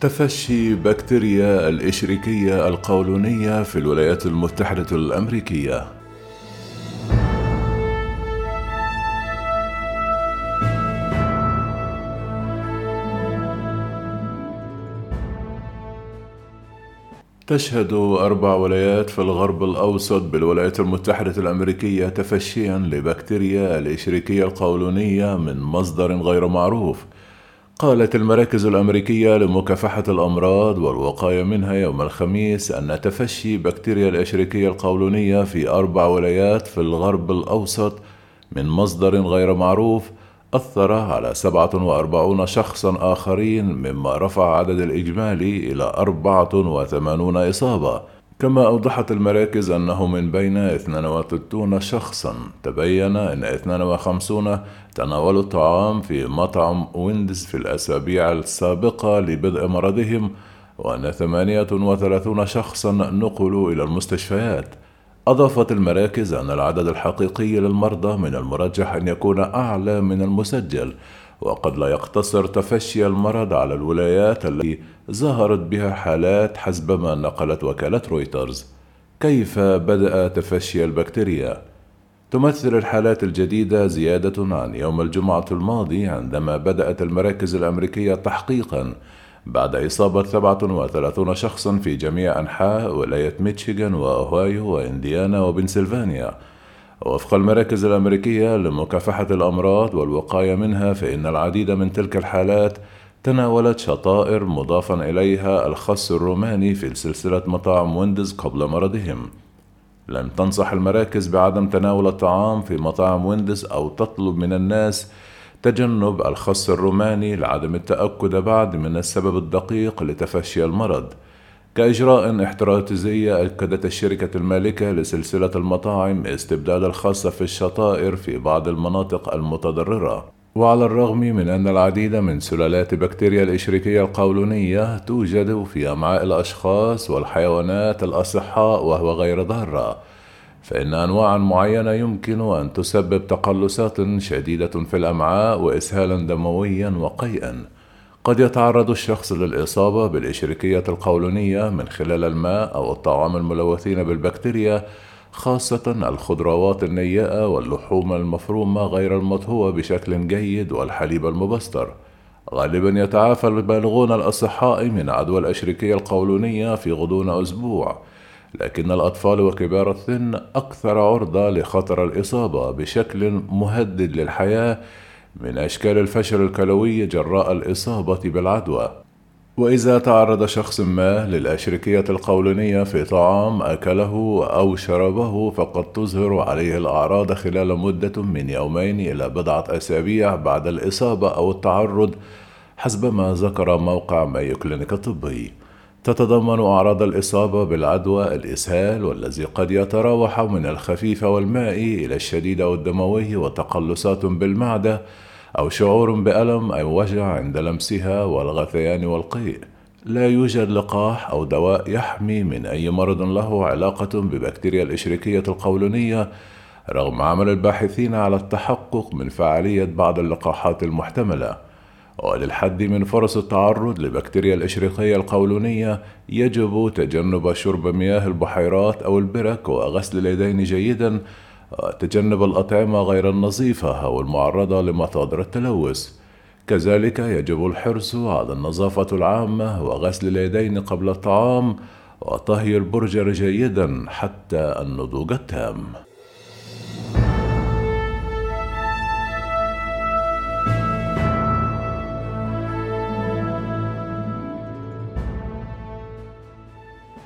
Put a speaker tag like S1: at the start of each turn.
S1: تفشي بكتيريا الإشريكية القولونية في الولايات المتحدة الأمريكية. تشهد أربع ولايات في الغرب الأوسط بالولايات المتحدة الأمريكية تفشيا لبكتيريا الإشريكية القولونية من مصدر غير معروف. قالت المراكز الأمريكية لمكافحة الأمراض والوقاية منها يوم الخميس أن تفشي بكتيريا الإشريكية القولونية في أربع ولايات في الغرب الأوسط من مصدر غير معروف أثر على 47 شخصا آخرين مما رفع عدد الإجمالي إلى 84 إصابة. كما أوضحت المراكز أنه من بين 62 شخصا تبين أن 52 تناولوا الطعام في مطعم وينديز في الأسابيع السابقة لبدء مرضهم وأن 38 شخصا نقلوا إلى المستشفيات. أضافت المراكز أن العدد الحقيقي للمرضى من المرجح أن يكون أعلى من المسجل وقد لا يقتصر تفشي المرض على الولايات التي ظهرت بها حالات حسب ما نقلت وكالة رويترز كيف بدأ تفشي البكتيريا؟ تمثل الحالات الجديدة زيادة عن يوم الجمعة الماضي عندما بدأت المراكز الأمريكية تحقيقًا بعد إصابة 37 شخصا في جميع أنحاء ولاية ميشيغان وأوهايو وإنديانا وبنسلفانيا وفق المراكز الأمريكية لمكافحة الأمراض والوقاية منها فإن العديد من تلك الحالات تناولت شطائر مضافا إليها الخس الروماني في سلسلة مطاعم ويندز قبل مرضهم. لم تنصح المراكز بعدم تناول الطعام في مطاعم ويندز أو تطلب من الناس تجنب الخس الروماني لعدم التأكد بعد من السبب الدقيق لتفشي المرض. كإجراء احترازي أكدت الشركة المالكة لسلسلة المطاعم استبدال الخاص في الشطائر في بعض المناطق المتضررة. وعلى الرغم من أن العديد من سلالات بكتيريا الإشريكية القولونية توجد في أمعاء الأشخاص والحيوانات الأصحاء وهو غير ضارة فإن أنواعا معينة يمكن أن تسبب تقلصات شديدة في الأمعاء وإسهالا دمويا وقيئا. قد يتعرض الشخص للإصابة بالإشريكية القولونية من خلال الماء أو الطعام الملوثين بالبكتيريا خاصة الخضروات النيئة واللحوم المفرومة غير المطهوة بشكل جيد والحليب المبستر. غالبا يتعافى البالغون الأصحاء من عدوى الأشريكية القولونية في غضون أسبوع لكن الأطفال وكبار السن أكثر عرضة لخطر الإصابة بشكل مهدد للحياة من أشكال الفشل الكلوي جراء الإصابة بالعدوى. وإذا تعرض شخص ما للأشركية القولونية في طعام أكله أو شربه فقد تظهر عليه الأعراض خلال مدة من يومين إلى بضعة أسابيع بعد الإصابة أو التعرض حسب ما ذكر موقع مايو كلينيك الطبي. تتضمن أعراض الإصابة بالعدوى الإسهال والذي قد يتراوح من الخفيف والمائي إلى الشديد والدموي وتقلصات بالمعدة أو شعور بألم أو وجع عند لمسها والغثيان والقيء. لا يوجد لقاح أو دواء يحمي من أي مرض له علاقة ببكتيريا الإشريكية القولونية رغم عمل الباحثين على التحقق من فعالية بعض اللقاحات المحتملة. وللحد من فرص التعرض لبكتيريا الإشريقية القولونية يجب تجنب شرب مياه البحيرات أو البرك وغسل اليدين جيدا وتجنب الأطعمة غير النظيفة أو المعرضة لمصادر التلوث. كذلك يجب الحرص على النظافة العامة وغسل اليدين قبل الطعام وطهي البرجر جيدا حتى النضوج التام.